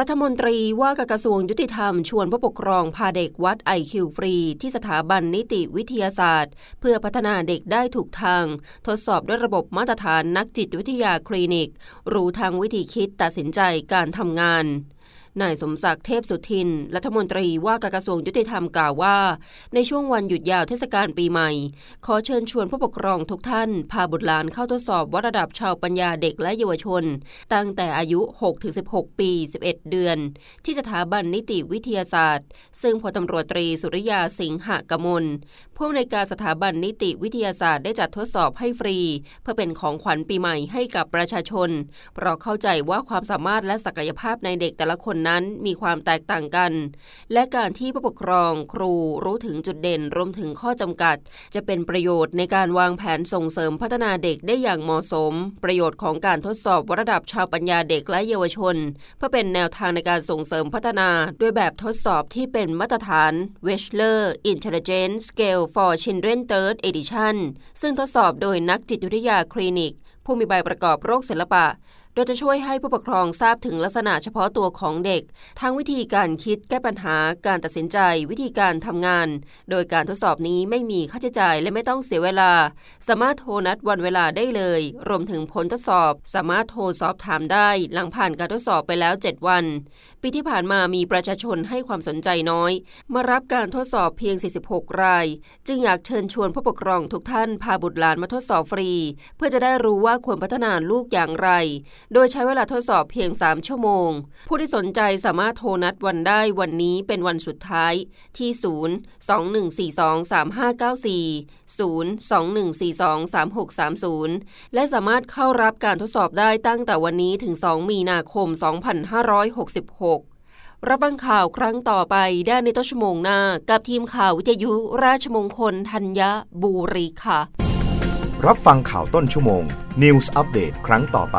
รัฐมนตรีว่าการกระทรวงยุติธรรมชวนผู้ปกครองพาเด็กวัดไอคิวฟรี ที่สถาบันนิติวิทยาศาสตร์ เพื่อพัฒนาเด็กได้ถูกทาง ทดสอบด้วยระบบมาตรฐานนักจิตวิทยาคลินิก รู้ทางวิธีคิดตัดสินใจการทำงาน นายสมศักดิ์เทพสุทิน รัฐมนตรีว่าการกระทรวงยุติธรรมกล่าวว่า ในช่วงวันหยุดยาวเทศกาลปีใหม่ ขอเชิญชวนผู้ปกครองทุกท่าน พาบุตรหลานเข้าทดสอบวัดระดับชาวปัญญาเด็กและเยาวชน ตั้งแต่อายุ 6-16 ปี 11 เดือน ที่สถาบันนิติวิทยาศาสตร์ ซึ่งพลตำรวจตรีสุริยาสิงหกมลผู้อำนวยการสถาบันนิติวิทยาศาสตร์ได้จัดทดสอบให้ฟรี เพื่อเป็นของขวัญปีใหม่ให้กับประชาชน เพราะเข้าใจว่าความสามารถและศักยภาพในเด็กแต่ละคนนั้นมีความแตกต่างกัน และการที่ผู้ปกครองครูรู้ถึงจุดเด่นรวมถึงข้อจำกัด จะเป็นประโยชน์ในการวางแผนส่งเสริมพัฒนาเด็กได้อย่างเหมาะสม ประโยชน์ของการทดสอบระดับชาวปัญญาเด็กและเยาวชน เพื่อเป็นแนวทางในการส่งเสริมพัฒนาด้วยแบบทดสอบที่เป็นมาตรฐาน w e c h l e r Intelligence Scale for Children Third Edition ซึ่งทดสอบโดยนักจิตวิทยาคลินิก ผู้มีใบประกอบโรคศิลปะ โดยจะช่วยให้ผู้ปกครองทราบถึงลักษณะเฉพาะตัวของเด็ก ทั้งวิธีการคิดแก้ปัญหาการตัดสินใจ วิธีการทำงาน โดยการทดสอบนี้ไม่มีค่าใช้จ่ายและไม่ต้องเสียเวลา สามารถโทรนัดวันเวลาได้เลย รวมถึงผลทดสอบ สามารถโทรสอบถามได้ หลังผ่านการทดสอบไปแล้ว 7 วัน ปีที่ผ่านมามีประชาชนให้ความสนใจน้อย มารับการทดสอบเพียง 46 ราย จึงอยากเชิญชวนผู้ปกครองทุกท่านพาบุตรหลานมาทดสอบฟรี เพื่อจะได้รู้ว่าควรพัฒนาลูกอย่างไรโดยใช้เวลาทดสอบเพียง 3 ชั่วโมง ผู้ที่สนใจสามารถโทรนัดวันได้วันนี้เป็นวันสุดท้ายที่ 0 2142 3594 0 2142 3630 และสามารถเข้ารับการทดสอบได้ตั้งแต่วันนี้ถึง 2 มีนาคม 2566รับฟังข่าวครั้งต่อไปได้ในต้นชั่วโมงหน้า กับทีมข่าววิทยุราชมงคลธัญบุรีค่ะ รับฟังข่าวต้นชั่วโมง News อัปเดตครั้งต่อไป